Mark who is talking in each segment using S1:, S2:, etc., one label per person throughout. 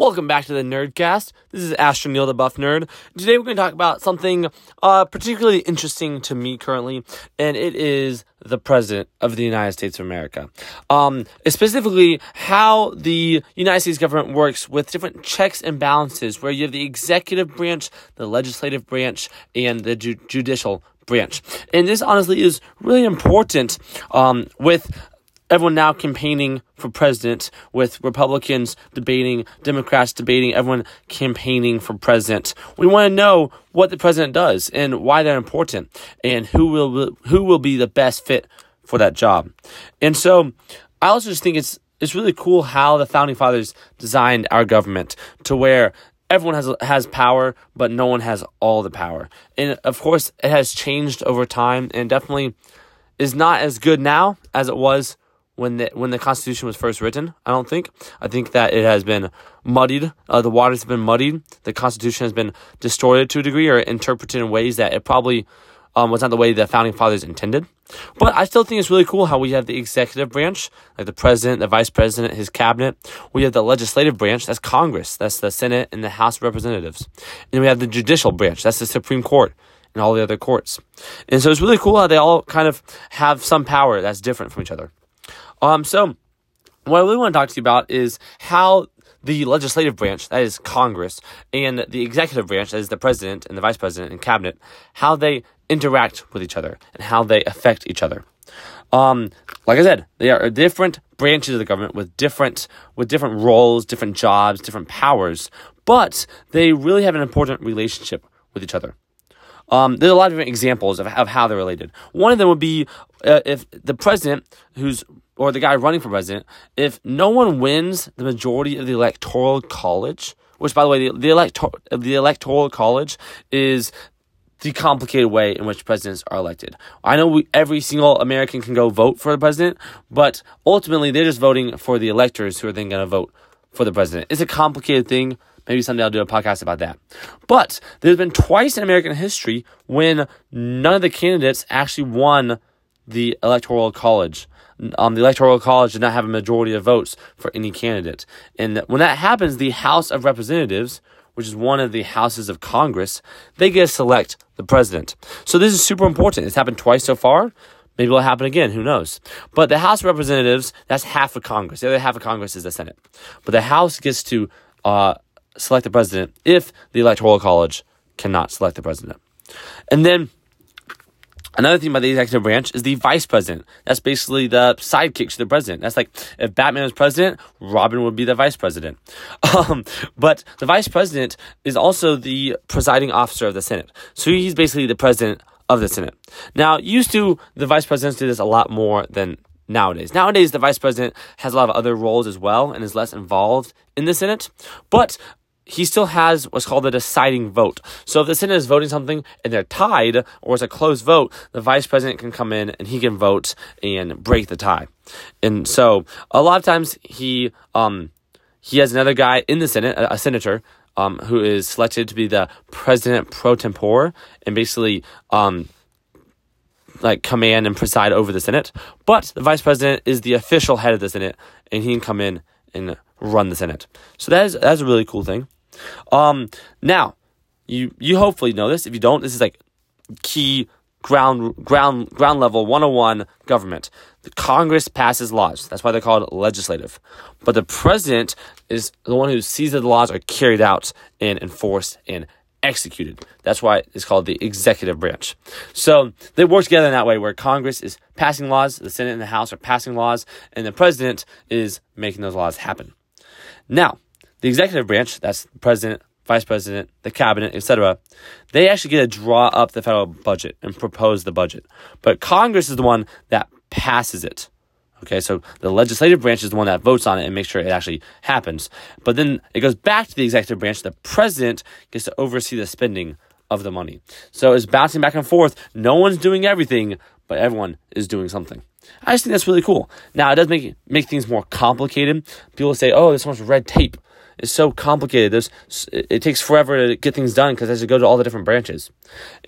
S1: Welcome back to the Nerdcast. This is Asher Neal, the Buff Nerd. Today we're going to talk about something uh, particularly interesting to me currently, and it is the President of the United States of America. Um, specifically, how the United States government works with different checks and balances, where you have the executive branch, the legislative branch, and the ju- judicial branch. And this honestly is really important um, with everyone now campaigning for president with Republicans debating, Democrats debating, everyone campaigning for president. We want to know what the president does and why they're important and who will who will be the best fit for that job. And so I also just think it's it's really cool how the founding fathers designed our government to where everyone has has power, but no one has all the power. And of course, it has changed over time and definitely is not as good now as it was when the when the Constitution was first written. I don't think. I think that it has been muddied. Uh, the waters have been muddied. The Constitution has been distorted to a degree or interpreted in ways that it probably um, was not the way the founding fathers intended. But I still think it's really cool how we have the executive branch, like the president, the vice president, his cabinet. We have the legislative branch, that's Congress, that's the Senate and the House of Representatives. And we have the judicial branch, that's the Supreme Court and all the other courts. And so it's really cool how they all kind of have some power that's different from each other. Um, so what I really want to talk to you about is how the legislative branch, that is Congress, and the executive branch, that is the president and the vice president and cabinet, how they interact with each other and how they affect each other. Um, like I said, they are different branches of the government with different with different roles, different jobs, different powers, but they really have an important relationship with each other. Um, there's a lot of different examples of, of how they're related. One of them would be uh, if the president, who's or the guy running for president, if no one wins the majority of the electoral college, which by the way, the, the electoral the electoral college is the complicated way in which presidents are elected. I know we, every single American can go vote for the president, but ultimately they're just voting for the electors who are then going to vote for the president. It's a complicated thing. Maybe someday I'll do a podcast about that. But there's been twice in American history when none of the candidates actually won the electoral college um, the electoral college did not have a majority of votes for any candidate. And when that happens, the House of Representatives, which is one of the houses of Congress, they get to select the president. So this is super important. It's happened twice so far. Maybe it'll happen again. Who knows? But the House of Representatives, that's half of Congress. The other half of Congress is the Senate. But the House gets to uh, select the president if the Electoral College cannot select the president. And then Another thing about the executive branch is the vice president. That's basically the sidekick to the president. That's like if Batman was president, Robin would be the vice president. Um, but the vice president is also the presiding officer of the Senate. So he's basically the president of the Senate. Now, used to, the vice presidents do this a lot more than nowadays. Nowadays, the vice president has a lot of other roles as well and is less involved in the Senate. But he still has what's called the deciding vote. So if the Senate is voting something and they're tied or it's a close vote, the vice president can come in and he can vote and break the tie. And so a lot of times he um he has another guy in the Senate, a, a senator, um, who is selected to be the president pro tempore and basically um like command and preside over the Senate. But the vice president is the official head of the Senate and he can come in and run the Senate. So that is that's a really cool thing. Um, now, you you hopefully know this. If you don't, this is like key ground ground ground level 101 government. The Congress passes laws. That's why they're called legislative. But the president is the one who sees that the laws are carried out and enforced and executed. That's why it's called the executive branch. So they work together in that way where Congress is passing laws, the Senate and the House are passing laws, and the president is making those laws happen. Now, the executive branch, that's the president, vice president, the cabinet, etc., they actually get to draw up the federal budget and propose the budget. But Congress is the one that passes it. Okay, so the legislative branch is the one that votes on it and makes sure it actually happens. But then it goes back to the executive branch. The president gets to oversee the spending of the money. So it's bouncing back and forth. No one's doing everything, but everyone is doing something. I just think that's really cool. Now it does make make things more complicated. People say, "Oh, there's so much red tape." Is so complicated. There's it takes forever to get things done because it has to go to all the different branches.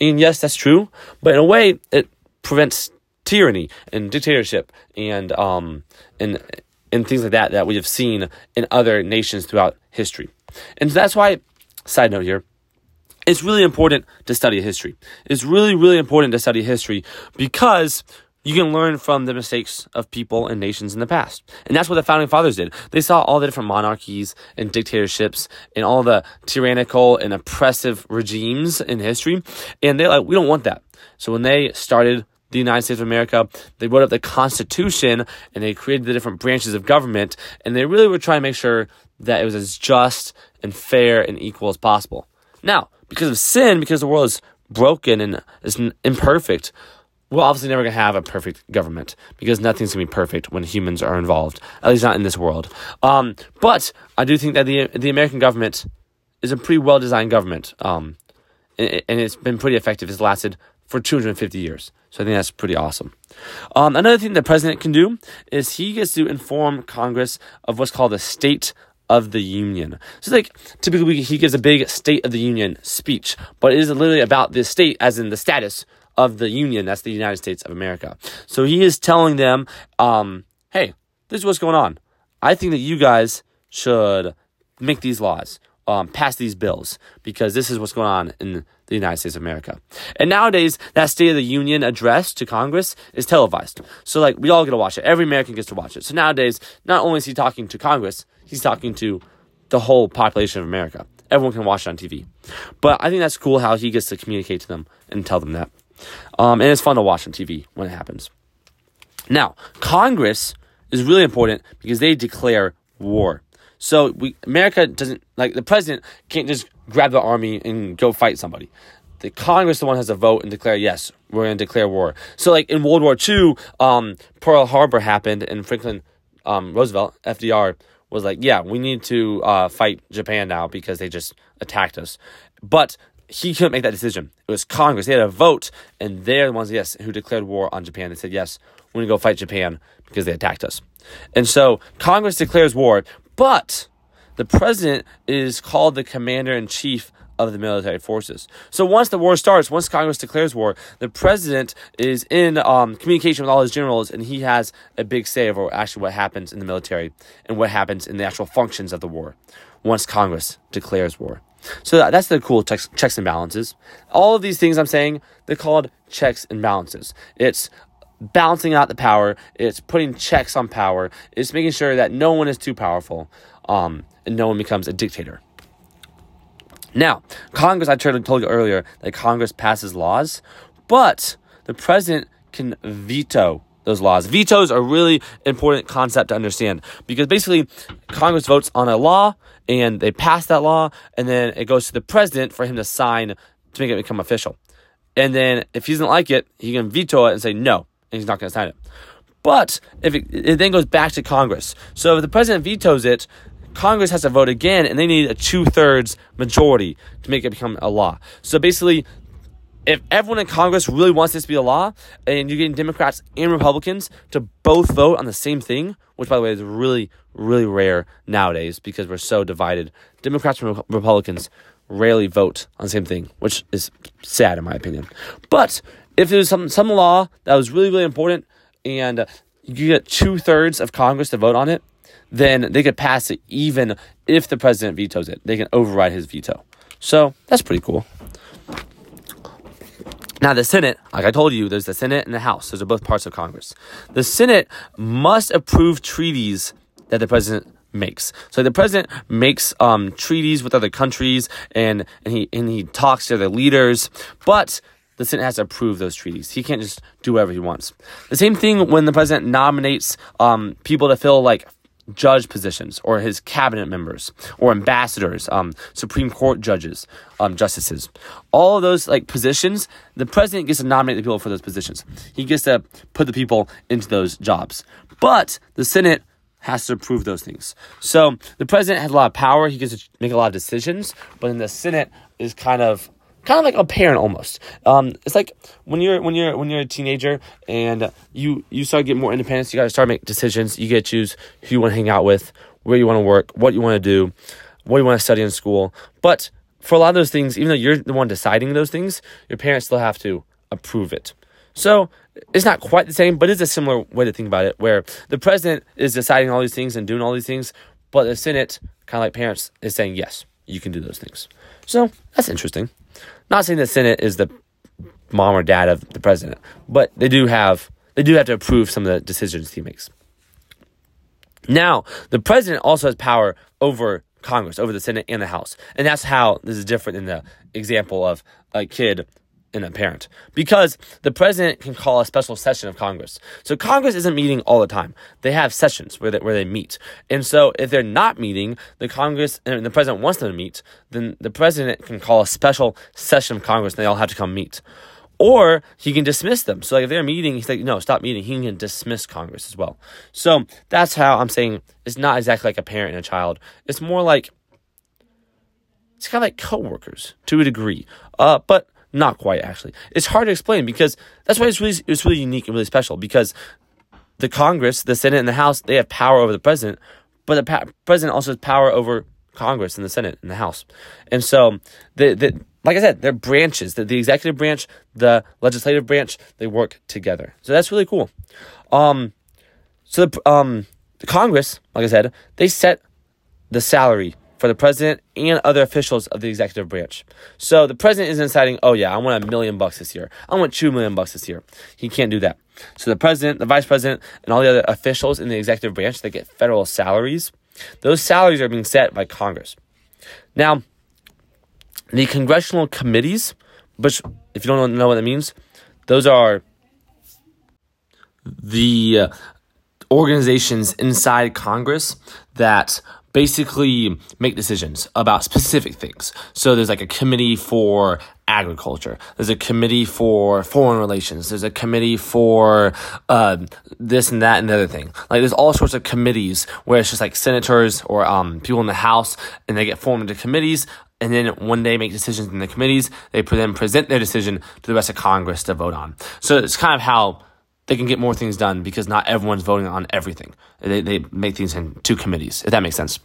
S1: And yes, that's true, but in a way, it prevents tyranny and dictatorship and um and and things like that that we have seen in other nations throughout history. And that's why, side note here, it's really important to study history. It's really, really important to study history because you can learn from the mistakes of people and nations in the past. And that's what the founding fathers did. They saw all the different monarchies and dictatorships and all the tyrannical and oppressive regimes in history. And they're like, we don't want that. So when they started the United States of America, they wrote up the Constitution and they created the different branches of government. And they really were trying to make sure that it was as just and fair and equal as possible. Now, because of sin, because the world is broken and is imperfect, we're obviously never going to have a perfect government because nothing's going to be perfect when humans are involved, at least not in this world. Um, but I do think that the the American government is a pretty well designed government, um, and, and, it's been pretty effective. It's lasted for 250 years, so I think that's pretty awesome. Um, another thing the president can do is he gets to inform Congress of what's called the State of the Union. So, like, typically he gives a big State of the Union speech, but it is literally about the state, as in the status of the Union. That's the United States of America. So he is telling them, um, hey, this is what's going on. I think that you guys should make these laws, um, pass these bills, because this is what's going on in the United States of America. And nowadays, that State of the Union address to Congress is televised. So, like, we all get to watch it. Every American gets to watch it. So nowadays, not only is he talking to Congress, he's talking to the whole population of America. Everyone can watch it on TV. But I think that's cool how he gets to communicate to them and tell them that. Um, and it's fun to watch on TV when it happens. Now, Congress is really important because they declare war. So we America doesn't like the president can't just grab the army and go fight somebody. The Congress the one has to vote and declare yes, we're going to declare war. So like in World War II, um, Pearl Harbor happened and Franklin um, Roosevelt FDR was like, yeah, we need to uh, fight Japan now because they just attacked us. But he couldn't make that decision. It was Congress. They had a vote, and they're the ones, yes, who declared war on Japan. They said, yes, we're going to go fight Japan because they attacked us. And so Congress declares war, but the president is called the commander in chief of the military forces. So once the war starts, once Congress declares war, the president is in um, communication with all his generals, and he has a big say over actually what happens in the military and what happens in the actual functions of the war once Congress declares war. So that's the cool checks, checks and balances. All of these things I'm saying, they're called checks and balances. It's balancing out the power. It's putting checks on power. It's making sure that no one is too powerful, um, and no one becomes a dictator. Now, Congress, I told you earlier that Congress passes laws, but the president can veto those laws. Vetoes are a really important concept to understand because basically Congress votes on a law and they pass that law and then it goes to the president for him to sign to make it become official. And then if he doesn't like it, he can veto it and say no, and he's not going to sign it. But if it, it then goes back to Congress. So if the president vetoes it, Congress has to vote again, and they need a two thirds majority to make it become a law. So basically, if everyone in Congress really wants this to be a law, and you're getting Democrats and Republicans to both vote on the same thing, which by the way is really, really rare nowadays because we're so divided. Democrats and Republicans rarely vote on the same thing, which is sad in my opinion. But if there's some some law that was really, really important, and uh, you get two thirds of Congress to vote on it, then they could pass it even if the president vetoes it. They can override his veto. So that's pretty cool. Now, the Senate, like I told you, there's the Senate and the House. Those are both parts of Congress. The Senate must approve treaties that the president makes. So the president makes um, treaties with other countries and, and he and he talks to their leaders, but the Senate has to approve those treaties. He can't just do whatever he wants. The same thing when the president nominates um, people to fill like judge positions or his cabinet members or ambassadors, um, Supreme Court judges, um, justices. All of those like positions, the president gets to nominate the people for those positions. He gets to put the people into those jobs. But the Senate has to approve those things. So the president has a lot of power. He gets to make a lot of decisions, but then the Senate is kind of kind of like a parent almost. Um, it's like when you're when you're when you're a teenager and you you start getting more independence. You got to start making decisions. You get to choose who you want to hang out with, where you want to work, what you want to do, what you want to study in school. But for a lot of those things, even though you're the one deciding those things, your parents still have to approve it. So it's not quite the same, but it's a similar way to think about it, where the president is deciding all these things and doing all these things, but the Senate, kind of like parents, is saying yes, you can do those things. So that's interesting. Not saying the Senate is the mom or dad of the president, but they do have they do have to approve some of the decisions he makes. Now, the president also has power over Congress, over the Senate and the House. And that's how this is different in the example of a kid and a parent. Because the president can call a special session of Congress. So Congress isn't meeting all the time. They have sessions where they, where they meet. And so if they're not meeting, the Congress and the president wants them to meet, then the president can call a special session of Congress and they all have to come meet. Or he can dismiss them. So like if they're meeting, he's like, no, stop meeting. He can dismiss Congress as well. So that's how I'm saying it's not exactly like a parent and a child. It's more like it's kind of like coworkers to a degree, uh, but not quite actually. It's hard to explain because that's why it's really it's really unique and really special because the Congress, the Senate, and the House they have power over the president, but the pa- president also has power over Congress and the Senate and the House, and so the the like I said, they're branches. The, the executive branch, the legislative branch, they work together. So that's really cool. Um, so the um, the Congress, like I said, they set the salary for the president and other officials of the executive branch. So the president isn't deciding, oh yeah, I want a million bucks this year. I want two million bucks this year. He can't do that. So the president, the vice president, and all the other officials in the executive branch that get federal salaries, those salaries are being set by Congress. Now, the congressional committees, which, if you don't know what that means, those are the uh, organizations inside Congress that basically make decisions about specific things. So there's like a committee for agriculture. There's a committee for foreign relations. There's a committee for uh, this and that and the other thing. Like there's all sorts of committees where it's just like senators or um, people in the House and they get formed into committees. And then when they make decisions in the committees, they then present their decision to the rest of Congress to vote on. So it's kind of how they can get more things done because not everyone's voting on everything. They, they make things in two committees, if that makes sense.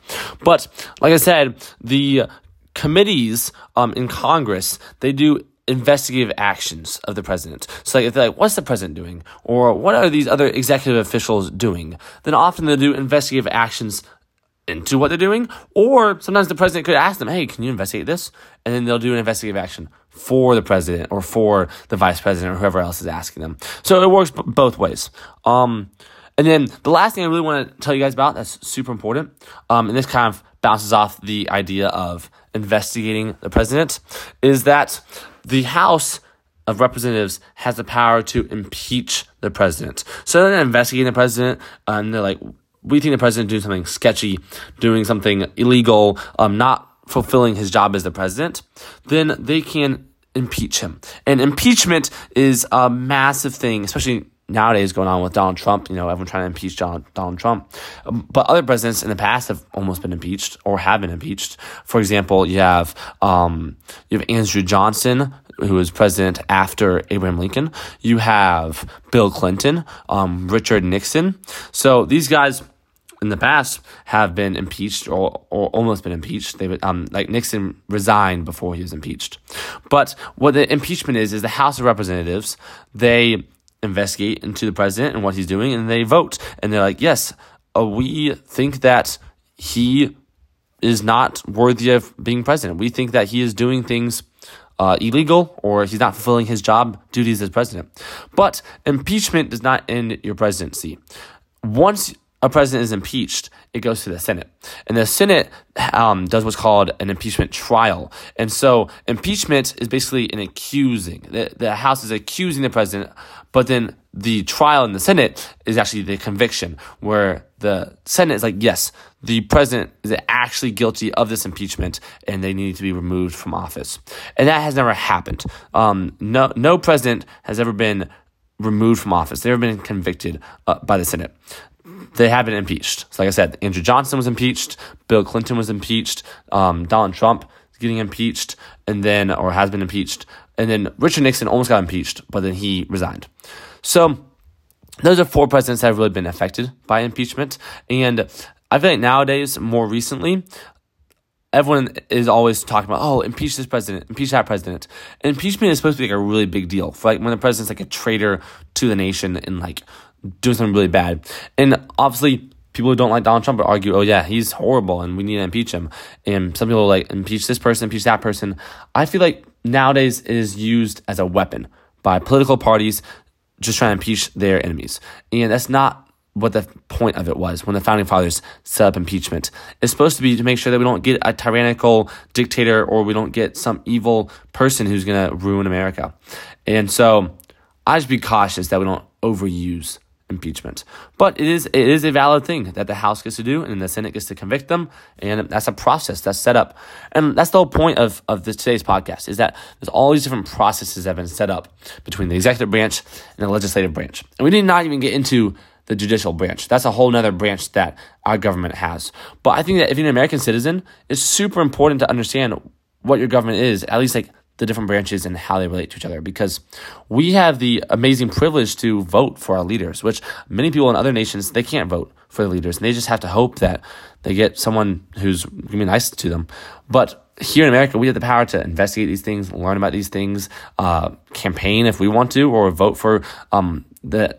S1: But like I said, the committees um, in Congress, they do investigative actions of the president. So like if they're like, what's the president doing? Or what are these other executive officials doing? Then often they'll do investigative actions into what they're doing. Or sometimes the president could ask them, hey, can you investigate this? And then they'll do an investigative action for the president or for the vice president or whoever else is asking them. So it works b- both ways. Um, and then the last thing I really want to tell you guys about that's super important, um, and this kind of bounces off the idea of investigating the president, is that the House of Representatives has the power to impeach the president. So they're investigating the president, and they're like, we think the president doing something sketchy, doing something illegal, um, not fulfilling his job as the president, then they can impeach him. And impeachment is a massive thing, especially nowadays going on with Donald Trump. You know, everyone trying to impeach Donald, Donald Trump. Um, but other presidents in the past have almost been impeached or have been impeached. For example, you have um, you have Andrew Johnson, who was president after Abraham Lincoln. You have Bill Clinton, um, Richard Nixon. So these guys in the past have been impeached or, or almost been impeached. They um like Nixon resigned before he was impeached. But what the impeachment is is the House of Representatives they investigate into the president and what he's doing and they vote and they're like yes uh, we think that he is not worthy of being president. We think that he is doing things uh, illegal or he's not fulfilling his job duties as president. But impeachment does not end your presidency. Once a president is impeached, it goes to the Senate. And the Senate um, does what's called an impeachment trial. And so impeachment is basically an accusing. The, the House is accusing the president, but then the trial in the Senate is actually the conviction, where the Senate is like, yes, the president is actually guilty of this impeachment and they need to be removed from office. And that has never happened. Um, no, no president has ever been removed from office. They've been convicted uh, by the Senate they have been impeached. So like I said, Andrew Johnson was impeached, Bill Clinton was impeached, um, Donald Trump is getting impeached, and then or has been impeached, and then Richard Nixon almost got impeached, but then he resigned. So those are four presidents that have really been affected by impeachment, and I feel like nowadays, more recently, everyone is always talking about, oh, impeach this president, impeach that president. Impeachment is supposed to be like a really big deal for like when the president's like a traitor to the nation and like doing something really bad. And obviously, people who don't like Donald Trump would argue, oh, yeah, he's horrible and we need to impeach him. And some people like impeach this person, impeach that person. I feel like nowadays it is used as a weapon by political parties just trying to impeach their enemies. And that's not what the point of it was when the founding fathers set up impeachment. It's supposed to be to make sure that we don't get a tyrannical dictator or we don't get some evil person who's going to ruin America. And so I just be cautious that we don't overuse impeachment. But it is it is a valid thing that the House gets to do and the Senate gets to convict them, and that's a process that's set up. And that's the whole point of, of this today's podcast is that there's all these different processes that have been set up between the executive branch and the legislative branch. And we did not even get into the judicial branch. That's a whole nother branch that our government has. But I think that if you're an American citizen, it's super important to understand what your government is, at least like the different branches and how they relate to each other because we have the amazing privilege to vote for our leaders which many people in other nations they can't vote for the leaders and they just have to hope that they get someone who's going to be nice to them. But here in America, we have the power to investigate these things, learn about these things, uh, campaign if we want to, or vote for um, the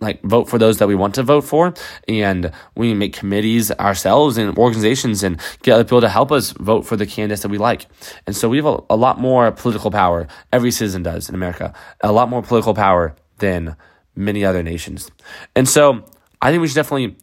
S1: like vote for those that we want to vote for. And we make committees ourselves and organizations and get other people to help us vote for the candidates that we like. And so we have a, a lot more political power. Every citizen does in america. A lot more political power than many other nations. And so i think we should definitely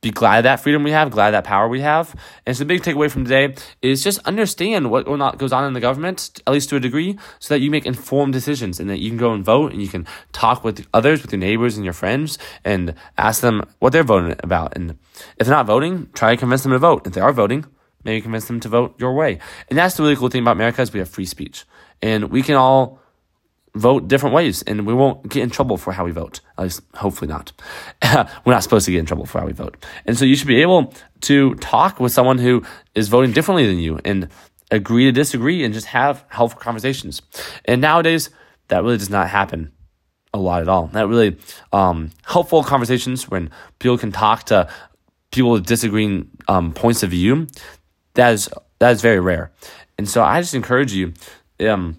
S1: be glad of that freedom we have, glad of that power we have. And so the big takeaway from today is just understand what or not goes on in the government, at least to a degree, so that you make informed decisions and that you can go and vote and you can talk with others, with your neighbors and your friends, and ask them what they're voting about. And if they're not voting, try to convince them to vote. If they are voting, maybe convince them to vote your way. And that's the really cool thing about America is we have free speech. And we can all vote different ways and we won't get in trouble for how we vote. At least, hopefully not. We're not supposed to get in trouble for how we vote. And so you should be able to talk with someone who is voting differently than you and agree to disagree and just have helpful conversations. And nowadays, that really does not happen a lot at all. That really um, helpful conversations when people can talk to people with disagreeing um, points of view. That is that is very rare. And so I just encourage you. Um,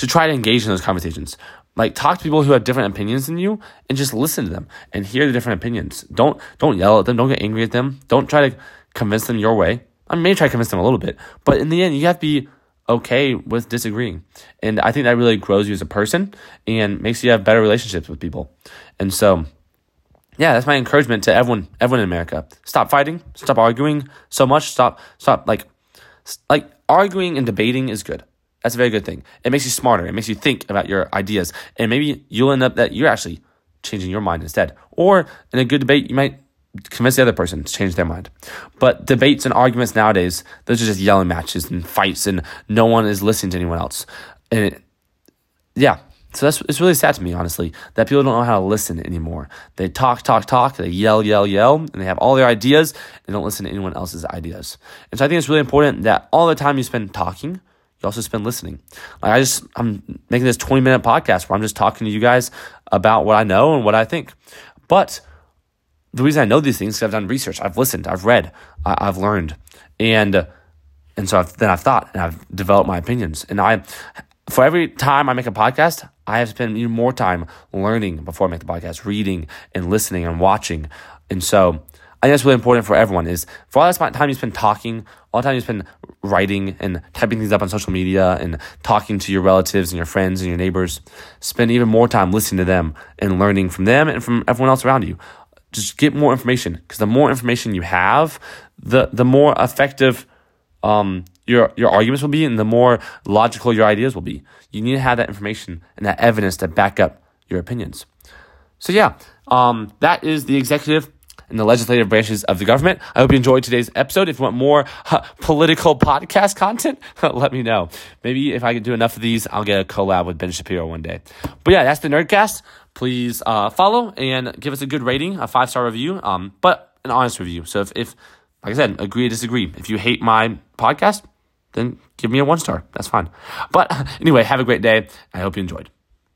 S1: to try to engage in those conversations. Like talk to people who have different opinions than you and just listen to them and hear the different opinions. Don't don't yell at them, don't get angry at them. Don't try to convince them your way. I may try to convince them a little bit, but in the end you have to be okay with disagreeing. And I think that really grows you as a person and makes you have better relationships with people. And so yeah, that's my encouragement to everyone everyone in America. Stop fighting, stop arguing so much, stop stop like like arguing and debating is good. That's a very good thing. It makes you smarter. It makes you think about your ideas. And maybe you'll end up that you're actually changing your mind instead. Or in a good debate, you might convince the other person to change their mind. But debates and arguments nowadays, those are just yelling matches and fights, and no one is listening to anyone else. And it, yeah, so that's it's really sad to me, honestly, that people don't know how to listen anymore. They talk, talk, talk, they yell, yell, yell, and they have all their ideas and don't listen to anyone else's ideas. And so I think it's really important that all the time you spend talking, you also spend listening. Like I just I'm making this 20 minute podcast where I'm just talking to you guys about what I know and what I think. But the reason I know these things is I've done research, I've listened, I've read, I, have learned, and and so I've, then I've thought and I've developed my opinions. And I, for every time I make a podcast, I have spent even more time learning before I make the podcast, reading and listening and watching. And so I think that's really important for everyone is for all that time you spend talking, all the time you spend writing and typing things up on social media and talking to your relatives and your friends and your neighbors, spend even more time listening to them and learning from them and from everyone else around you. Just get more information because the more information you have, the the more effective um, your your arguments will be and the more logical your ideas will be. You need to have that information and that evidence to back up your opinions. So yeah, um, that is the executive in the legislative branches of the government. I hope you enjoyed today's episode. If you want more political podcast content, let me know. Maybe if I can do enough of these, I'll get a collab with Ben Shapiro one day. But yeah, that's the Nerdcast. Please uh, follow and give us a good rating, a five star review, um, but an honest review. So if, if, like I said, agree or disagree. If you hate my podcast, then give me a one star. That's fine. But anyway, have a great day. I hope you enjoyed.